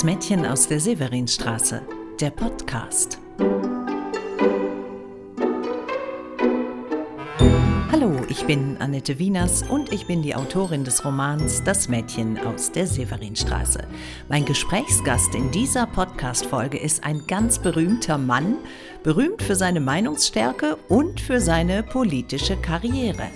Das Mädchen aus der Severinstraße, der Podcast. Hallo, ich bin Annette Wieners und ich bin die Autorin des Romans Das Mädchen aus der Severinstraße. Mein Gesprächsgast in dieser Podcast-Folge ist ein ganz berühmter Mann, berühmt für seine Meinungsstärke und für seine politische Karriere.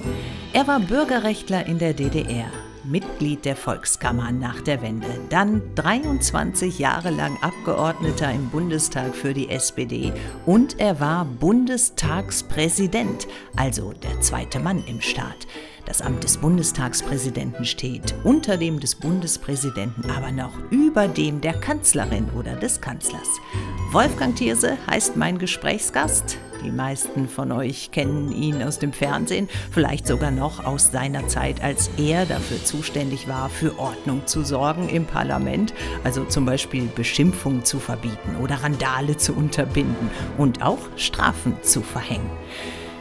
Er war Bürgerrechtler in der DDR. Mitglied der Volkskammer nach der Wende, dann 23 Jahre lang Abgeordneter im Bundestag für die SPD und er war Bundestagspräsident, also der zweite Mann im Staat. Das Amt des Bundestagspräsidenten steht unter dem des Bundespräsidenten, aber noch über dem der Kanzlerin oder des Kanzlers. Wolfgang Thierse heißt mein Gesprächsgast. Die meisten von euch kennen ihn aus dem Fernsehen, vielleicht sogar noch aus seiner Zeit, als er dafür zuständig war, für Ordnung zu sorgen im Parlament, also zum Beispiel Beschimpfung zu verbieten oder Randale zu unterbinden und auch Strafen zu verhängen.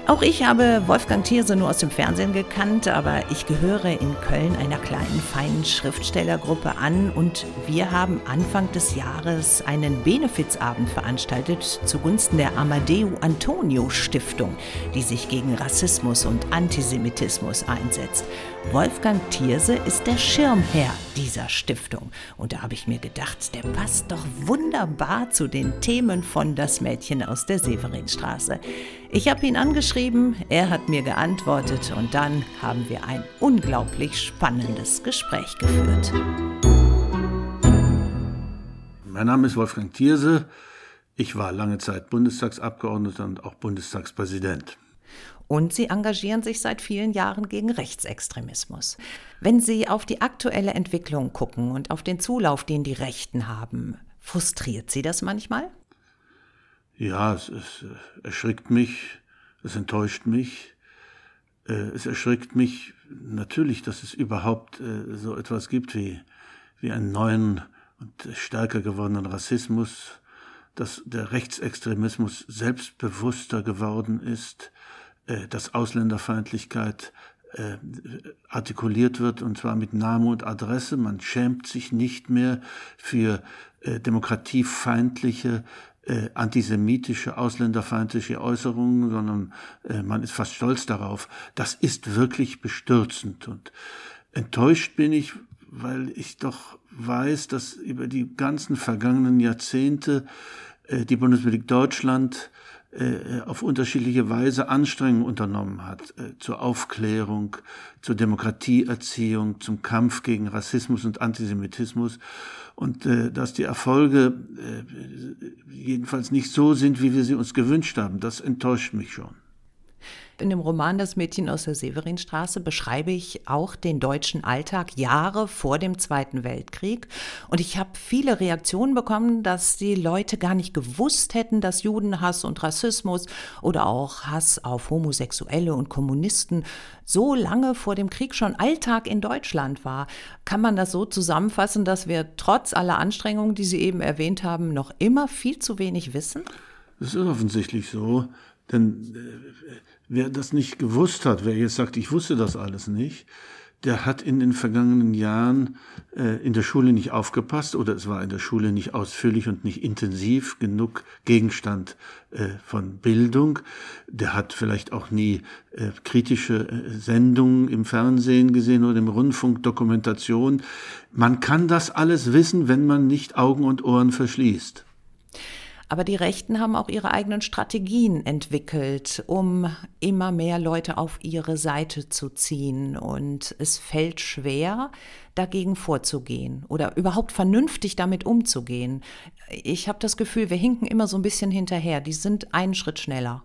Auch ich habe Wolfgang Thierse nur aus dem Fernsehen gekannt, aber ich gehöre in Köln einer kleinen, feinen Schriftstellergruppe an und wir haben Anfang des Jahres einen Benefizabend veranstaltet zugunsten der Amadeo Antonio Stiftung, die sich gegen Rassismus und Antisemitismus einsetzt. Wolfgang Thierse ist der Schirmherr dieser Stiftung. Und da habe ich mir gedacht, der passt doch wunderbar zu den Themen von Das Mädchen aus der Severinstraße. Ich habe ihn angeschrieben, er hat mir geantwortet und dann haben wir ein unglaublich spannendes Gespräch geführt. Mein Name ist Wolfgang Thierse. Ich war lange Zeit Bundestagsabgeordneter und auch Bundestagspräsident. Und Sie engagieren sich seit vielen Jahren gegen Rechtsextremismus. Wenn Sie auf die aktuelle Entwicklung gucken und auf den Zulauf, den die Rechten haben, frustriert Sie das manchmal? Ja, es, es äh, erschrickt mich, es enttäuscht mich. Äh, es erschrickt mich natürlich, dass es überhaupt äh, so etwas gibt wie, wie einen neuen und stärker gewordenen Rassismus, dass der Rechtsextremismus selbstbewusster geworden ist, äh, dass Ausländerfeindlichkeit äh, artikuliert wird, und zwar mit Name und Adresse. Man schämt sich nicht mehr für äh, demokratiefeindliche, äh, antisemitische, ausländerfeindliche Äußerungen, sondern äh, man ist fast stolz darauf. Das ist wirklich bestürzend. Und enttäuscht bin ich, weil ich doch weiß, dass über die ganzen vergangenen Jahrzehnte äh, die Bundesrepublik Deutschland auf unterschiedliche Weise Anstrengungen unternommen hat äh, zur Aufklärung, zur Demokratieerziehung, zum Kampf gegen Rassismus und Antisemitismus und äh, dass die Erfolge jedenfalls nicht so sind, wie wir sie uns gewünscht haben, das enttäuscht mich schon. In dem Roman Das Mädchen aus der Severinstraße beschreibe ich auch den deutschen Alltag Jahre vor dem Zweiten Weltkrieg. Und ich habe viele Reaktionen bekommen, dass die Leute gar nicht gewusst hätten, dass Judenhass und Rassismus oder auch Hass auf Homosexuelle und Kommunisten so lange vor dem Krieg schon Alltag in Deutschland war. Kann man das so zusammenfassen, dass wir trotz aller Anstrengungen, die Sie eben erwähnt haben, noch immer viel zu wenig wissen? Das ist offensichtlich so, denn äh, Wer das nicht gewusst hat, wer jetzt sagt, ich wusste das alles nicht, der hat in den vergangenen Jahren äh, in der Schule nicht aufgepasst oder es war in der Schule nicht ausführlich und nicht intensiv genug Gegenstand äh, von Bildung. Der hat vielleicht auch nie äh, kritische äh, Sendungen im Fernsehen gesehen oder im Rundfunk, Dokumentation. Man kann das alles wissen, wenn man nicht Augen und Ohren verschließt. Aber die Rechten haben auch ihre eigenen Strategien entwickelt, um immer mehr Leute auf ihre Seite zu ziehen. Und es fällt schwer, dagegen vorzugehen oder überhaupt vernünftig damit umzugehen. Ich habe das Gefühl, wir hinken immer so ein bisschen hinterher. Die sind einen Schritt schneller.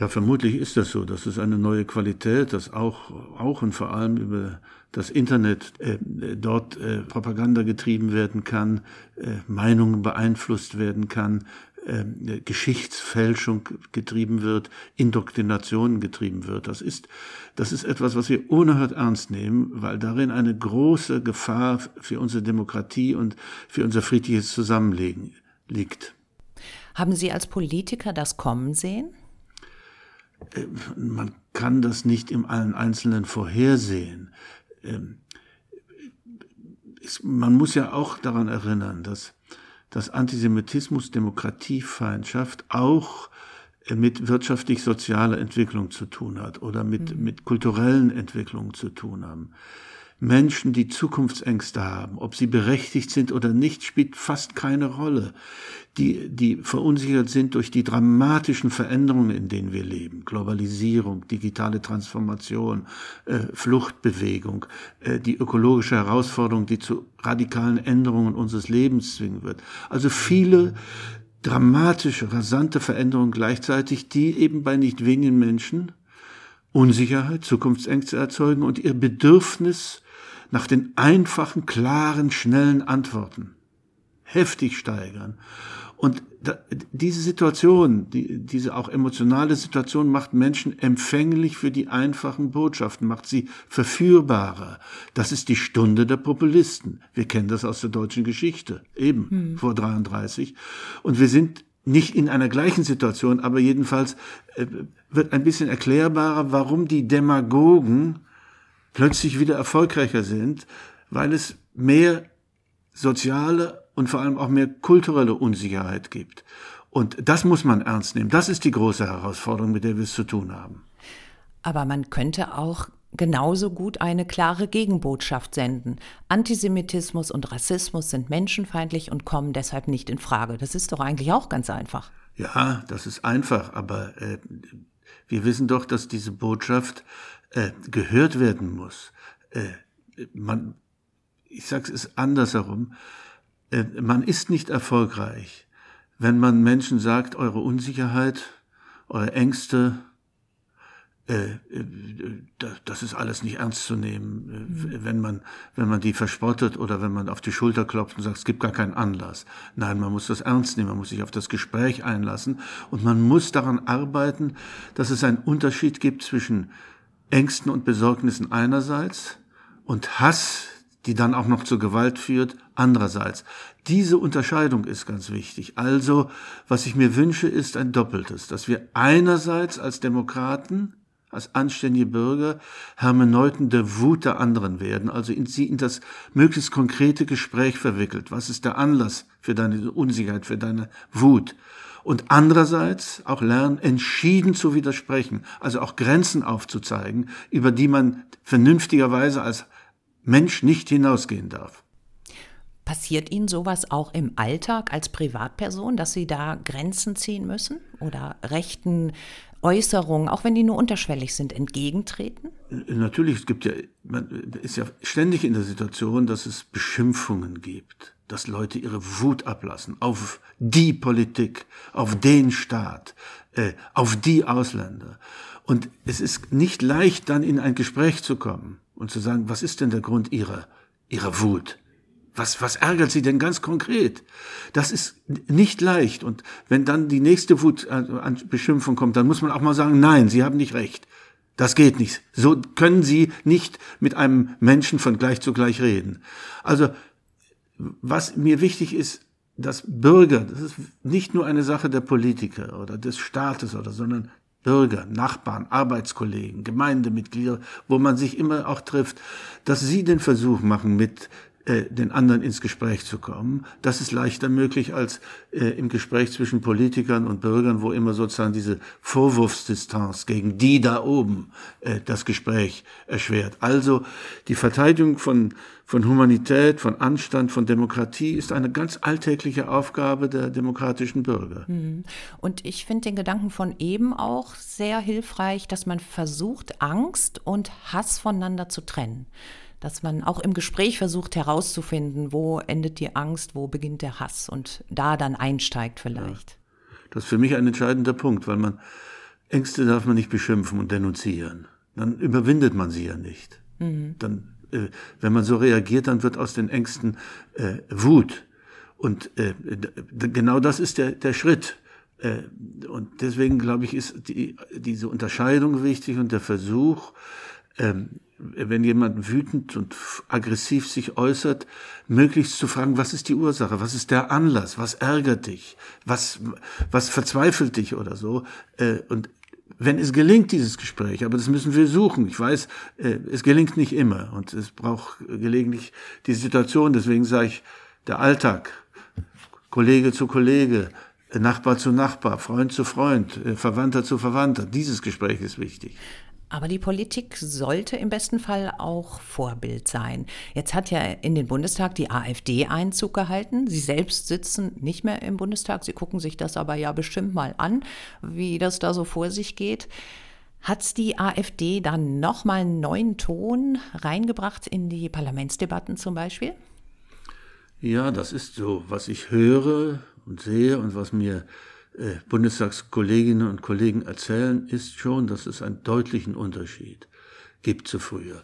Ja, vermutlich ist das so. Das ist eine neue Qualität, dass auch, auch und vor allem über das Internet äh, dort äh, Propaganda getrieben werden kann, äh, Meinungen beeinflusst werden kann, äh, Geschichtsfälschung getrieben wird, Indoktrination getrieben wird. Das ist, das ist etwas, was wir unerhört ernst nehmen, weil darin eine große Gefahr für unsere Demokratie und für unser friedliches Zusammenleben liegt. Haben Sie als Politiker das kommen sehen? Äh, man kann das nicht im allen Einzelnen vorhersehen. Ähm, man muss ja auch daran erinnern, dass, dass Antisemitismus, Demokratiefeindschaft auch mit wirtschaftlich-sozialer Entwicklung zu tun hat oder mit, mhm. mit kulturellen Entwicklungen zu tun haben. Menschen, die Zukunftsängste haben, ob sie berechtigt sind oder nicht, spielt fast keine Rolle. Die, die verunsichert sind durch die dramatischen Veränderungen, in denen wir leben. Globalisierung, digitale Transformation, äh, Fluchtbewegung, äh, die ökologische Herausforderung, die zu radikalen Änderungen unseres Lebens zwingen wird. Also viele dramatische, rasante Veränderungen gleichzeitig, die eben bei nicht wenigen Menschen Unsicherheit, Zukunftsängste erzeugen und ihr Bedürfnis nach den einfachen, klaren, schnellen Antworten heftig steigern. Und da, diese Situation, die, diese auch emotionale Situation macht Menschen empfänglich für die einfachen Botschaften, macht sie verführbarer. Das ist die Stunde der Populisten. Wir kennen das aus der deutschen Geschichte, eben hm. vor 33. Und wir sind nicht in einer gleichen Situation, aber jedenfalls äh, wird ein bisschen erklärbarer, warum die Demagogen plötzlich wieder erfolgreicher sind, weil es mehr soziale und vor allem auch mehr kulturelle Unsicherheit gibt. Und das muss man ernst nehmen. Das ist die große Herausforderung, mit der wir es zu tun haben. Aber man könnte auch genauso gut eine klare Gegenbotschaft senden. Antisemitismus und Rassismus sind menschenfeindlich und kommen deshalb nicht in Frage. Das ist doch eigentlich auch ganz einfach. Ja, das ist einfach, aber äh, wir wissen doch, dass diese Botschaft äh, gehört werden muss. Äh, man, ich sage es andersherum, äh, man ist nicht erfolgreich, wenn man Menschen sagt, eure Unsicherheit, eure Ängste, äh, äh, das ist alles nicht ernst zu nehmen, mhm. wenn man, wenn man die verspottet oder wenn man auf die Schulter klopft und sagt, es gibt gar keinen Anlass. Nein, man muss das ernst nehmen, man muss sich auf das Gespräch einlassen und man muss daran arbeiten, dass es einen Unterschied gibt zwischen Ängsten und Besorgnissen einerseits und Hass, die dann auch noch zur Gewalt führt, andererseits. Diese Unterscheidung ist ganz wichtig. Also, was ich mir wünsche, ist ein Doppeltes, dass wir einerseits als Demokraten, als anständige Bürger Hermeneuten der Wut der anderen werden, also in sie in das möglichst konkrete Gespräch verwickelt. Was ist der Anlass für deine Unsicherheit, für deine Wut? Und andererseits auch lernen, entschieden zu widersprechen, also auch Grenzen aufzuzeigen, über die man vernünftigerweise als Mensch nicht hinausgehen darf. Passiert Ihnen sowas auch im Alltag als Privatperson, dass Sie da Grenzen ziehen müssen oder rechten Äußerungen, auch wenn die nur unterschwellig sind, entgegentreten? Natürlich, es gibt ja, man ist ja ständig in der Situation, dass es Beschimpfungen gibt dass Leute ihre Wut ablassen auf die Politik, auf den Staat, äh, auf die Ausländer. Und es ist nicht leicht, dann in ein Gespräch zu kommen und zu sagen, was ist denn der Grund ihrer, ihrer Wut? Was, was ärgert sie denn ganz konkret? Das ist nicht leicht. Und wenn dann die nächste Wut an Beschimpfung kommt, dann muss man auch mal sagen, nein, Sie haben nicht recht. Das geht nicht. So können Sie nicht mit einem Menschen von gleich zu gleich reden. Also was mir wichtig ist, dass Bürger, das ist nicht nur eine Sache der Politiker oder des Staates oder, sondern Bürger, Nachbarn, Arbeitskollegen, Gemeindemitglieder, wo man sich immer auch trifft, dass sie den Versuch machen, mit äh, den anderen ins Gespräch zu kommen. Das ist leichter möglich als äh, im Gespräch zwischen Politikern und Bürgern, wo immer sozusagen diese Vorwurfsdistanz gegen die da oben äh, das Gespräch erschwert. Also die Verteidigung von, von Humanität, von Anstand, von Demokratie ist eine ganz alltägliche Aufgabe der demokratischen Bürger. Mhm. Und ich finde den Gedanken von eben auch sehr hilfreich, dass man versucht, Angst und Hass voneinander zu trennen dass man auch im Gespräch versucht herauszufinden, wo endet die Angst, wo beginnt der Hass und da dann einsteigt vielleicht. Ja. Das ist für mich ein entscheidender Punkt, weil man Ängste darf man nicht beschimpfen und denunzieren. Dann überwindet man sie ja nicht. Mhm. Dann, äh, wenn man so reagiert, dann wird aus den Ängsten äh, Wut. Und äh, genau das ist der, der Schritt. Äh, und deswegen glaube ich, ist die, diese Unterscheidung wichtig und der Versuch, ähm, wenn jemand wütend und aggressiv sich äußert, möglichst zu fragen, was ist die Ursache, was ist der Anlass, was ärgert dich, was, was verzweifelt dich oder so. Äh, und wenn es gelingt, dieses Gespräch, aber das müssen wir suchen. Ich weiß, äh, es gelingt nicht immer und es braucht gelegentlich die Situation. Deswegen sage ich, der Alltag, Kollege zu Kollege, Nachbar zu Nachbar, Freund zu Freund, äh, Verwandter zu Verwandter, dieses Gespräch ist wichtig. Aber die Politik sollte im besten Fall auch Vorbild sein. Jetzt hat ja in den Bundestag die AfD Einzug gehalten. Sie selbst sitzen nicht mehr im Bundestag. Sie gucken sich das aber ja bestimmt mal an, wie das da so vor sich geht. Hat die AfD dann nochmal einen neuen Ton reingebracht in die Parlamentsdebatten zum Beispiel? Ja, das ist so, was ich höre und sehe und was mir äh, Bundestagskolleginnen und Kollegen erzählen, ist schon, dass es einen deutlichen Unterschied gibt zu früher.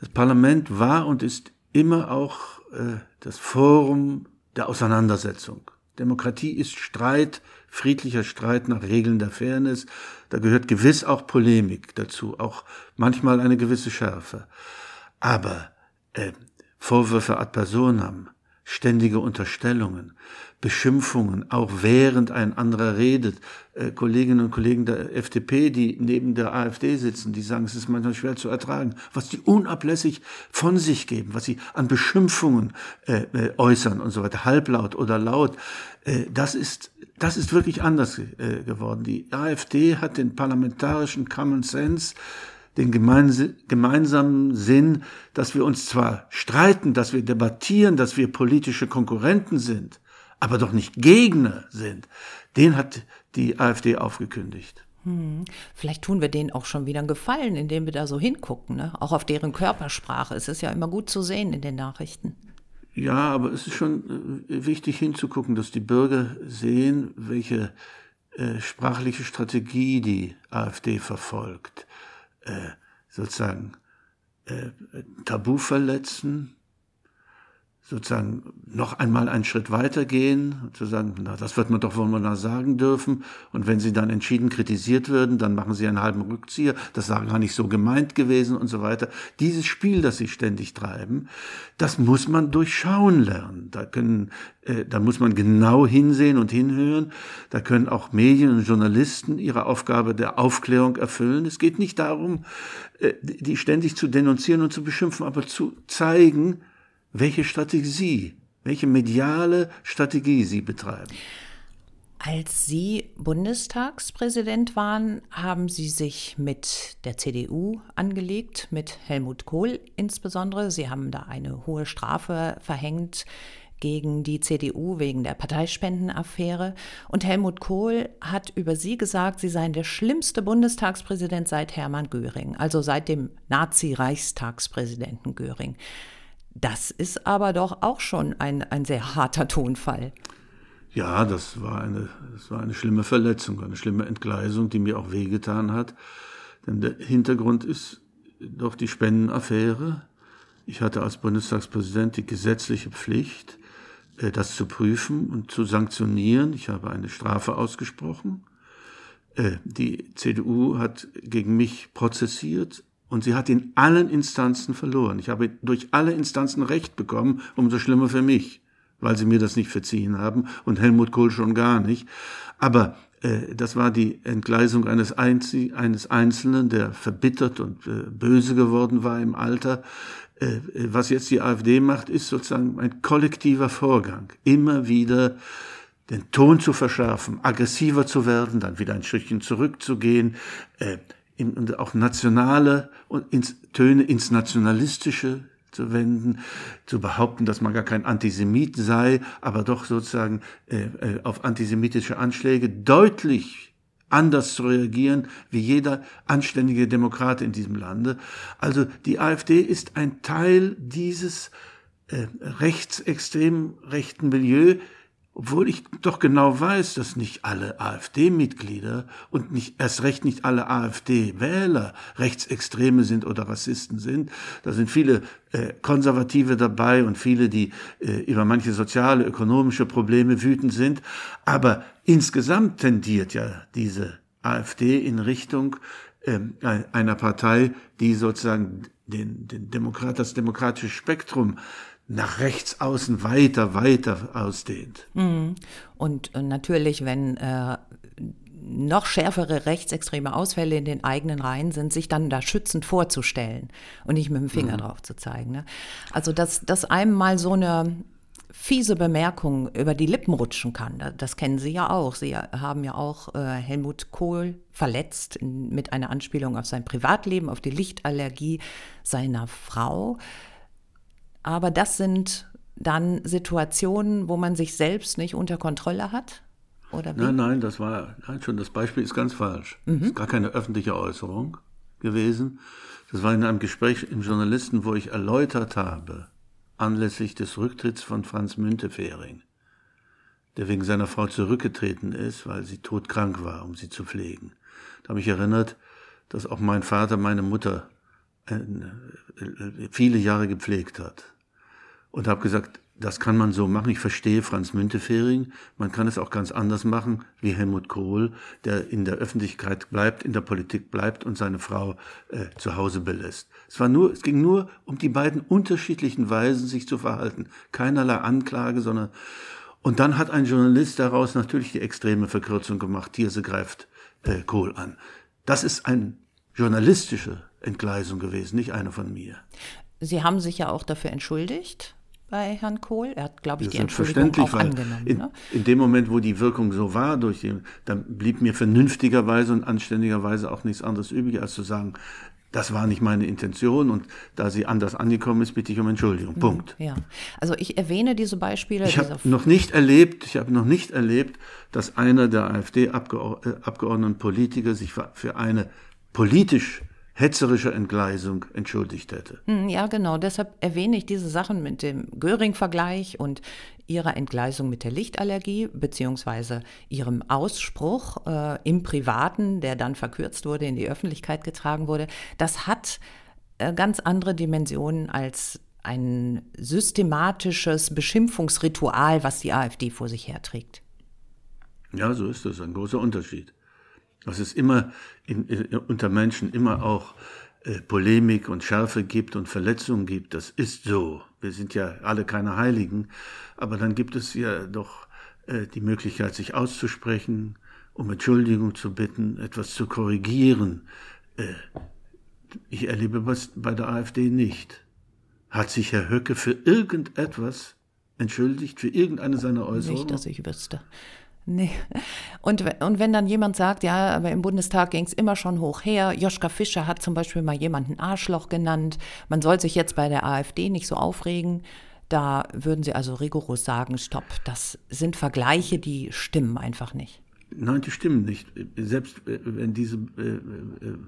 Das Parlament war und ist immer auch äh, das Forum der Auseinandersetzung. Demokratie ist Streit, friedlicher Streit nach Regeln der Fairness. Da gehört gewiss auch Polemik dazu, auch manchmal eine gewisse Schärfe. Aber äh, Vorwürfe ad personam, ständige Unterstellungen, Beschimpfungen, auch während ein anderer redet. Äh, Kolleginnen und Kollegen der FDP, die neben der AfD sitzen, die sagen, es ist manchmal schwer zu ertragen, was die unablässig von sich geben, was sie an Beschimpfungen äh, äh äußern und so weiter, halblaut oder laut. Äh, das ist das ist wirklich anders äh, geworden. Die AfD hat den parlamentarischen Common Sense den gemeinsamen Sinn, dass wir uns zwar streiten, dass wir debattieren, dass wir politische Konkurrenten sind, aber doch nicht Gegner sind, den hat die AfD aufgekündigt. Hm. Vielleicht tun wir denen auch schon wieder einen Gefallen, indem wir da so hingucken, ne? auch auf deren Körpersprache. Es ist ja immer gut zu sehen in den Nachrichten. Ja, aber es ist schon äh, wichtig hinzugucken, dass die Bürger sehen, welche äh, sprachliche Strategie die AfD verfolgt äh, sozusagen äh, Tabu verletzen, sozusagen noch einmal einen Schritt weitergehen, zu sagen, na, das wird man doch wohl mal sagen dürfen. Und wenn sie dann entschieden kritisiert würden, dann machen sie einen halben Rückzieher. Das war gar nicht so gemeint gewesen und so weiter. Dieses Spiel, das sie ständig treiben, das muss man durchschauen lernen. Da können, äh, da muss man genau hinsehen und hinhören. Da können auch Medien und Journalisten ihre Aufgabe der Aufklärung erfüllen. Es geht nicht darum, äh, die ständig zu denunzieren und zu beschimpfen, aber zu zeigen, welche Strategie, welche mediale Strategie Sie betreiben. Als Sie Bundestagspräsident waren, haben Sie sich mit der CDU angelegt, mit Helmut Kohl insbesondere. Sie haben da eine hohe Strafe verhängt gegen die CDU wegen der Parteispendenaffäre. Und Helmut Kohl hat über Sie gesagt, Sie seien der schlimmste Bundestagspräsident seit Hermann Göring, also seit dem Nazi-Reichstagspräsidenten Göring. Das ist aber doch auch schon ein, ein sehr harter Tonfall. Ja, das war, eine, das war eine schlimme Verletzung, eine schlimme Entgleisung, die mir auch wehgetan hat. Denn der Hintergrund ist doch die Spendenaffäre. Ich hatte als Bundestagspräsident die gesetzliche Pflicht, äh, das zu prüfen und zu sanktionieren. Ich habe eine Strafe ausgesprochen. Äh, die CDU hat gegen mich prozessiert, und sie hat in allen Instanzen verloren. Ich habe durch alle Instanzen Recht bekommen, umso schlimmer für mich, weil sie mir das nicht verziehen haben und Helmut Kohl schon gar nicht. Aber äh, das war die Entgleisung eines, Einzi eines Einzelnen, der verbittert und äh, böse geworden war im Alter. Äh, was jetzt die AfD macht, ist sozusagen ein kollektiver Vorgang. Immer wieder den Ton zu verschärfen, aggressiver zu werden, dann wieder ein Stückchen zurückzugehen, äh, in, und auch nationale und ins, Töne ins Nationalistische zu wenden, zu behaupten, dass man gar kein Antisemit sei, aber doch sozusagen äh, äh, auf antisemitische Anschläge deutlich anders zu reagieren wie jeder anständige Demokrat in diesem Lande. Also die AfD ist ein Teil dieses äh, rechtsextrem rechten Milieu, obwohl ich doch genau weiß, dass nicht alle AfD-Mitglieder und nicht, erst recht nicht alle AfD-Wähler Rechtsextreme sind oder Rassisten sind. Da sind viele äh, Konservative dabei und viele, die äh, über manche soziale, ökonomische Probleme wütend sind. Aber insgesamt tendiert ja diese AfD in Richtung äh, einer Partei, die sozusagen den, den Demokrat, das demokratische Spektrum nach rechts außen weiter, weiter ausdehnt. Mhm. Und äh, natürlich, wenn äh, noch schärfere rechtsextreme Ausfälle in den eigenen Reihen sind, sich dann da schützend vorzustellen und nicht mit dem Finger mhm. drauf zu zeigen. Ne? Also, dass, dass einem mal so eine fiese Bemerkung über die Lippen rutschen kann. Das kennen Sie ja auch. Sie haben ja auch äh, Helmut Kohl verletzt mit einer Anspielung auf sein Privatleben, auf die Lichtallergie seiner Frau. Aber das sind dann Situationen, wo man sich selbst nicht unter Kontrolle hat? Oder wie? Nein, nein, das war nein, schon, das Beispiel ist ganz falsch. Mhm. Das ist gar keine öffentliche Äußerung gewesen. Das war in einem Gespräch im Journalisten, wo ich erläutert habe, anlässlich des Rücktritts von Franz Müntefering, der wegen seiner Frau zurückgetreten ist, weil sie todkrank war, um sie zu pflegen. Da habe ich erinnert, dass auch mein Vater meine Mutter äh, äh, viele Jahre gepflegt hat. Und habe gesagt, das kann man so machen. Ich verstehe Franz Müntefering. Man kann es auch ganz anders machen, wie Helmut Kohl, der in der Öffentlichkeit bleibt, in der Politik bleibt und seine Frau äh, zu Hause belässt. Es war nur, es ging nur um die beiden unterschiedlichen Weisen, sich zu verhalten. Keinerlei Anklage, sondern und dann hat ein Journalist daraus natürlich die extreme Verkürzung gemacht. Thierse greift äh, Kohl an. Das ist eine journalistische Entgleisung gewesen, nicht eine von mir. Sie haben sich ja auch dafür entschuldigt bei Herrn Kohl. Er hat, glaube ich, die Entschuldigung auch angenommen. In, ne? in, dem Moment, wo die Wirkung so war, durch die, dann blieb mir vernünftigerweise und anständigerweise auch nichts anderes übrig, als zu sagen, das war nicht meine Intention und da sie anders angekommen ist, bitte ich um Entschuldigung. Mhm, Punkt. Ja, also ich erwähne diese Beispiele. Ich habe noch nicht erlebt, ich habe noch nicht erlebt, dass einer der AfD-Abgeordneten äh, Politiker sich für eine politisch hetzerischer Entgleisung entschuldigt hätte. Hm, ja, genau. Deshalb erwähne ich diese Sachen mit dem Göring-Vergleich und ihrer Entgleisung mit der Lichtallergie, beziehungsweise ihrem Ausspruch äh, im Privaten, der dann verkürzt wurde, in die Öffentlichkeit getragen wurde. Das hat äh, ganz andere Dimensionen als ein systematisches Beschimpfungsritual, was die AfD vor sich herträgt. Ja, so ist das, ein großer Unterschied dass es immer in, in, unter Menschen immer auch äh, Polemik und Schärfe gibt und Verletzungen gibt. Das ist so. Wir sind ja alle keine Heiligen, aber dann gibt es ja doch äh, die Möglichkeit, sich auszusprechen, um Entschuldigung zu bitten, etwas zu korrigieren. Äh, ich erlebe was bei der AfD nicht. Hat sich Herr Höcke für irgendetwas entschuldigt, für irgendeine seiner Äußerungen? Nicht, dass ich wüsste. Nee. Und, und wenn dann jemand sagt, ja, aber im Bundestag ging es immer schon hoch her, Joschka Fischer hat zum Beispiel mal jemanden Arschloch genannt, man soll sich jetzt bei der AfD nicht so aufregen, da würden Sie also rigoros sagen, stopp, das sind Vergleiche, die stimmen einfach nicht. Nein, die stimmen nicht. Selbst äh, wenn diese äh, äh,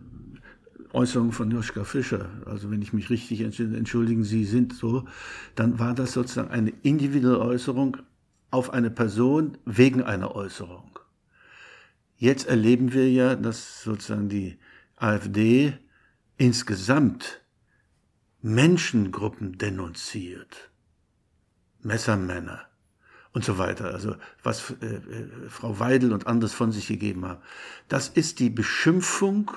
Äußerung von Joschka Fischer, also wenn ich mich richtig entschuldigen, Sie sind so, dann war das sozusagen eine individuelle Äußerung auf eine Person wegen einer Äußerung. Jetzt erleben wir ja, dass sozusagen die AfD insgesamt Menschengruppen denunziert. Messermänner und so weiter. Also was äh, äh, Frau Weidel und anderes von sich gegeben haben. Das ist die Beschimpfung,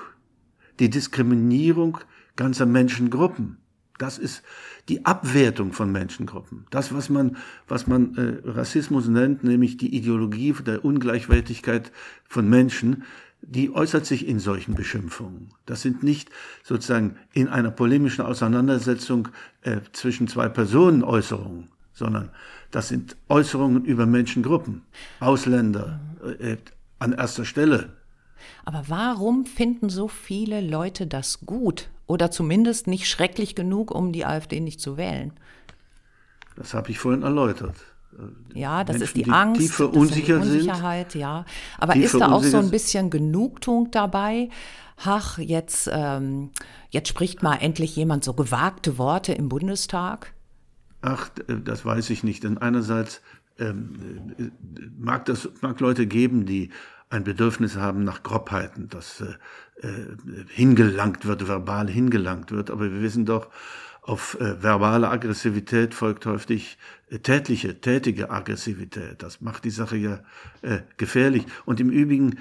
die Diskriminierung ganzer Menschengruppen. Das ist die Abwertung von Menschengruppen. Das, was man, was man äh, Rassismus nennt, nämlich die Ideologie der Ungleichwertigkeit von Menschen, die äußert sich in solchen Beschimpfungen. Das sind nicht sozusagen in einer polemischen Auseinandersetzung äh, zwischen zwei Personen Äußerungen, sondern das sind Äußerungen über Menschengruppen, Ausländer äh, an erster Stelle. Aber warum finden so viele Leute das gut oder zumindest nicht schrecklich genug, um die AfD nicht zu wählen? Das habe ich vorhin erläutert. Ja, das Menschen, ist die, die Angst, die Unsicherheit, sind, ja. Aber ist da auch so ein bisschen Genugtuung dabei? Ach, jetzt, ähm, jetzt spricht mal endlich jemand so gewagte Worte im Bundestag? Ach, das weiß ich nicht. Denn einerseits ähm, äh, mag das mag Leute geben, die ein Bedürfnis haben nach Grobheiten, dass äh, äh, hingelangt wird, verbal hingelangt wird. Aber wir wissen doch, auf äh, verbale Aggressivität folgt häufig tätliche, tätige Aggressivität. Das macht die Sache ja äh, gefährlich. Und im Übrigen,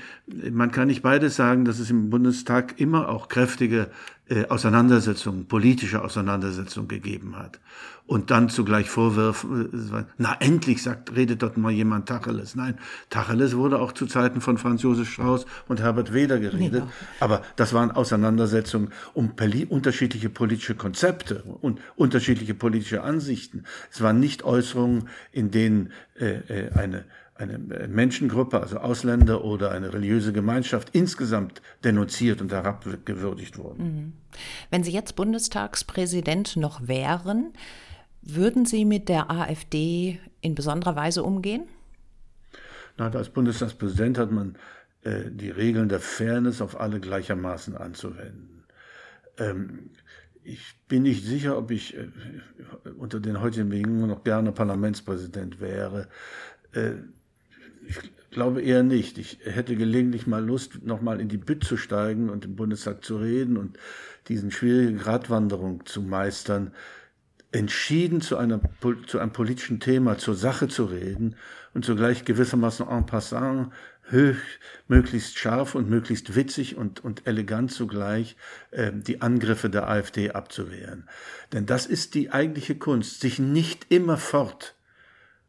man kann nicht beides sagen, dass es im Bundestag immer auch kräftige äh, Auseinandersetzungen, politische Auseinandersetzungen gegeben hat. Und dann zugleich vorwerfen, äh, na endlich sagt, redet dort mal jemand Tacheles. Nein, Tacheles wurde auch zu Zeiten von Franz Josef Strauß und Herbert Weder geredet. Ja. Aber das waren Auseinandersetzungen um unterschiedliche politische Konzepte und unterschiedliche politische Ansichten. Es waren nicht Äußerungen, in denen äh, äh eine eine Menschengruppe, also Ausländer oder eine religiöse Gemeinschaft insgesamt denunziert und herabgewürdigt wurden. Mhm. Wenn Sie jetzt Bundestagspräsident noch wären, würden Sie mit der AfD in besonderer Weise umgehen? Na, als Bundestagspräsident hat man äh, die Regeln der Fairness auf alle gleichermaßen anzuwenden. Ähm, ich bin nicht sicher, ob ich äh, unter den heutigen Bedingungen noch gerne Parlamentspräsident wäre. Äh, ich glaube eher nicht. Ich hätte gelegentlich mal Lust, nochmal in die Bütt zu steigen und im Bundestag zu reden und diesen schwierigen Gratwanderung zu meistern, entschieden zu, einer, zu einem politischen Thema, zur Sache zu reden und zugleich gewissermaßen en passant höch, möglichst scharf und möglichst witzig und, und elegant zugleich äh, die Angriffe der AfD abzuwehren. Denn das ist die eigentliche Kunst, sich nicht immerfort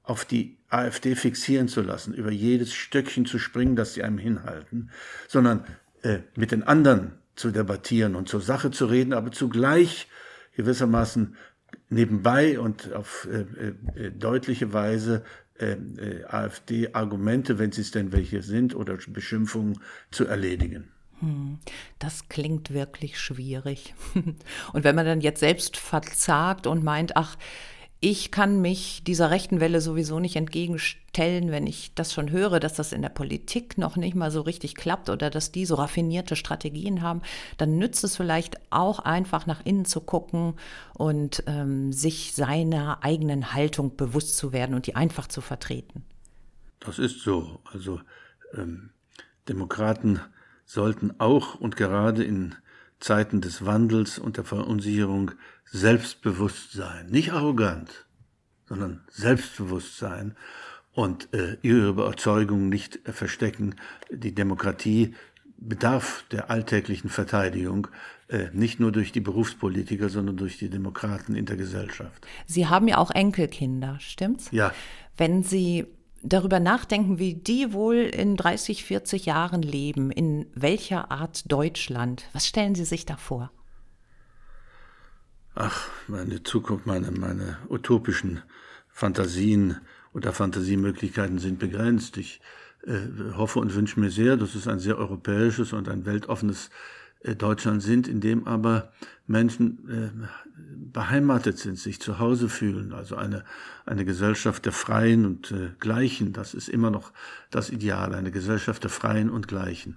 auf die AfD fixieren zu lassen, über jedes Stöckchen zu springen, das sie einem hinhalten, sondern äh, mit den anderen zu debattieren und zur Sache zu reden, aber zugleich gewissermaßen nebenbei und auf äh, äh, deutliche Weise äh, äh AfD-Argumente, wenn sie es denn welche sind, oder Beschimpfungen zu erledigen. Hm, das klingt wirklich schwierig. Und wenn man dann jetzt selbst verzagt und meint, ach, ich kann mich dieser rechten Welle sowieso nicht entgegenstellen, wenn ich das schon höre, dass das in der Politik noch nicht mal so richtig klappt oder dass die so raffinierte Strategien haben, dann nützt es vielleicht auch einfach nach innen zu gucken und ähm, sich seiner eigenen Haltung bewusst zu werden und die einfach zu vertreten. Das ist so. Also ähm, Demokraten sollten auch und gerade in Zeiten des Wandels und der Verunsicherung selbstbewusst sein. Nicht arrogant, sondern selbstbewusst sein und äh, ihre Überzeugung nicht äh, verstecken. Die Demokratie bedarf der alltäglichen Verteidigung, äh, nicht nur durch die Berufspolitiker, sondern durch die Demokraten in der Gesellschaft. Sie haben ja auch Enkelkinder, stimmt's? Ja. Wenn Sie darüber nachdenken, wie die wohl in 30, 40 Jahren leben, in welcher Art Deutschland, was stellen Sie sich da vor? Ach, meine Zukunft, meine, meine utopischen Fantasien oder Fantasiemöglichkeiten sind begrenzt. Ich äh, hoffe und wünsche mir sehr, dass es ein sehr europäisches und ein weltoffenes äh, Deutschland sind, in dem aber Menschen äh, beheimatet sind, sich zu Hause fühlen. Also eine, eine Gesellschaft der Freien und äh, Gleichen, das ist immer noch das Ideal, eine Gesellschaft der Freien und Gleichen.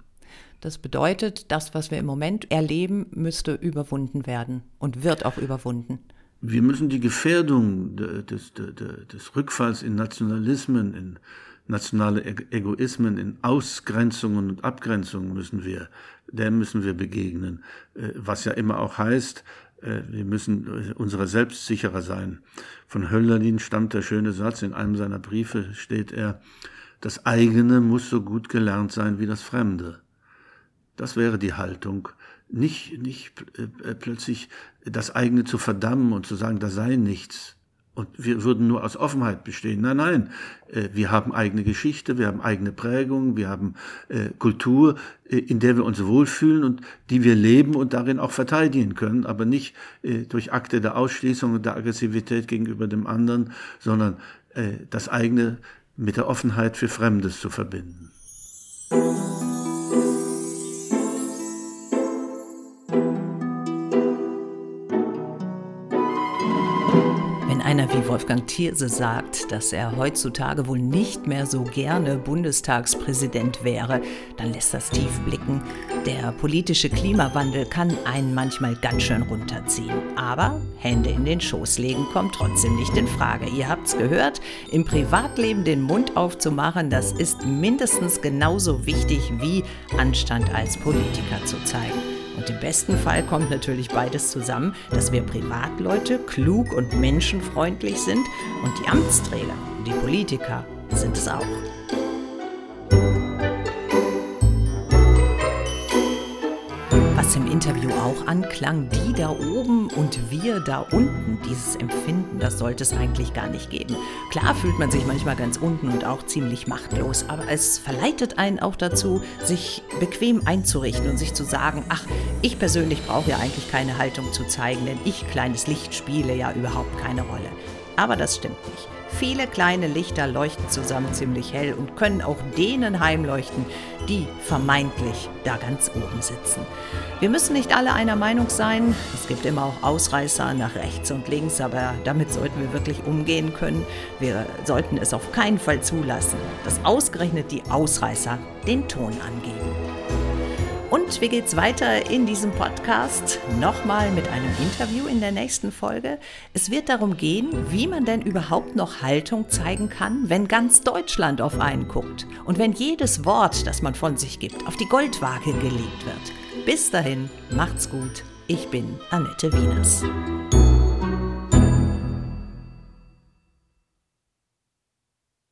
Das bedeutet, das, was wir im Moment erleben, müsste überwunden werden und wird auch überwunden. Wir müssen die Gefährdung des, des, des Rückfalls in Nationalismen, in nationale Egoismen, in Ausgrenzungen und Abgrenzungen müssen wir, dem müssen wir begegnen. Äh, was ja immer auch heißt, äh, wir müssen unserer selbst sicherer sein. Von Hölderlin stammt der schöne Satz, in einem seiner Briefe steht er, das eigene muss so gut gelernt sein wie das Fremde. Das wäre die Haltung. Nicht, nicht äh, plötzlich das eigene zu verdammen und zu sagen, da sei nichts. Und wir würden nur aus Offenheit bestehen. Nein, nein, äh, wir haben eigene Geschichte, wir haben eigene Prägungen, wir haben äh, Kultur, äh, in der wir uns wohlfühlen und die wir leben und darin auch verteidigen können, aber nicht äh, durch Akte der Ausschließung und der Aggressivität gegenüber dem anderen, sondern äh, das eigene mit der Offenheit für Fremdes zu verbinden. Wolfgang Thierse sagt, dass er heutzutage wohl nicht mehr so gerne Bundestagspräsident wäre, dann lässt das tief blicken. Der politische Klimawandel kann einen manchmal ganz schön runterziehen. Aber Hände in den Schoß legen kommt trotzdem nicht in Frage. Ihr habt's gehört, im Privatleben den Mund aufzumachen, das ist mindestens genauso wichtig wie Anstand als Politiker zu zeigen. Und im besten Fall kommt natürlich beides zusammen, dass wir Privatleute klug und menschenfreundlich sind und die Amtsträger, die Politiker sind es auch. Was im Interview auch anklang, die da oben und wir da unten, dieses Empfinden, das sollte es eigentlich gar nicht geben. Klar fühlt man sich manchmal ganz unten und auch ziemlich machtlos, aber es verleitet einen auch dazu, sich bequem einzurichten und sich zu sagen, ach, ich persönlich brauche ja eigentlich keine Haltung zu zeigen, denn ich, kleines Licht, spiele ja überhaupt keine Rolle. Aber das stimmt nicht. Viele kleine Lichter leuchten zusammen ziemlich hell und können auch denen heimleuchten, die vermeintlich da ganz oben sitzen. Wir müssen nicht alle einer Meinung sein. Es gibt immer auch Ausreißer nach rechts und links, aber damit sollten wir wirklich umgehen können. Wir sollten es auf keinen Fall zulassen, dass ausgerechnet die Ausreißer den Ton angeben. Und wie geht's weiter in diesem Podcast? Nochmal mit einem Interview in der nächsten Folge. Es wird darum gehen, wie man denn überhaupt noch Haltung zeigen kann, wenn ganz Deutschland auf einen guckt und wenn jedes Wort, das man von sich gibt, auf die Goldwaage gelegt wird. Bis dahin, macht's gut. Ich bin Annette Wieners.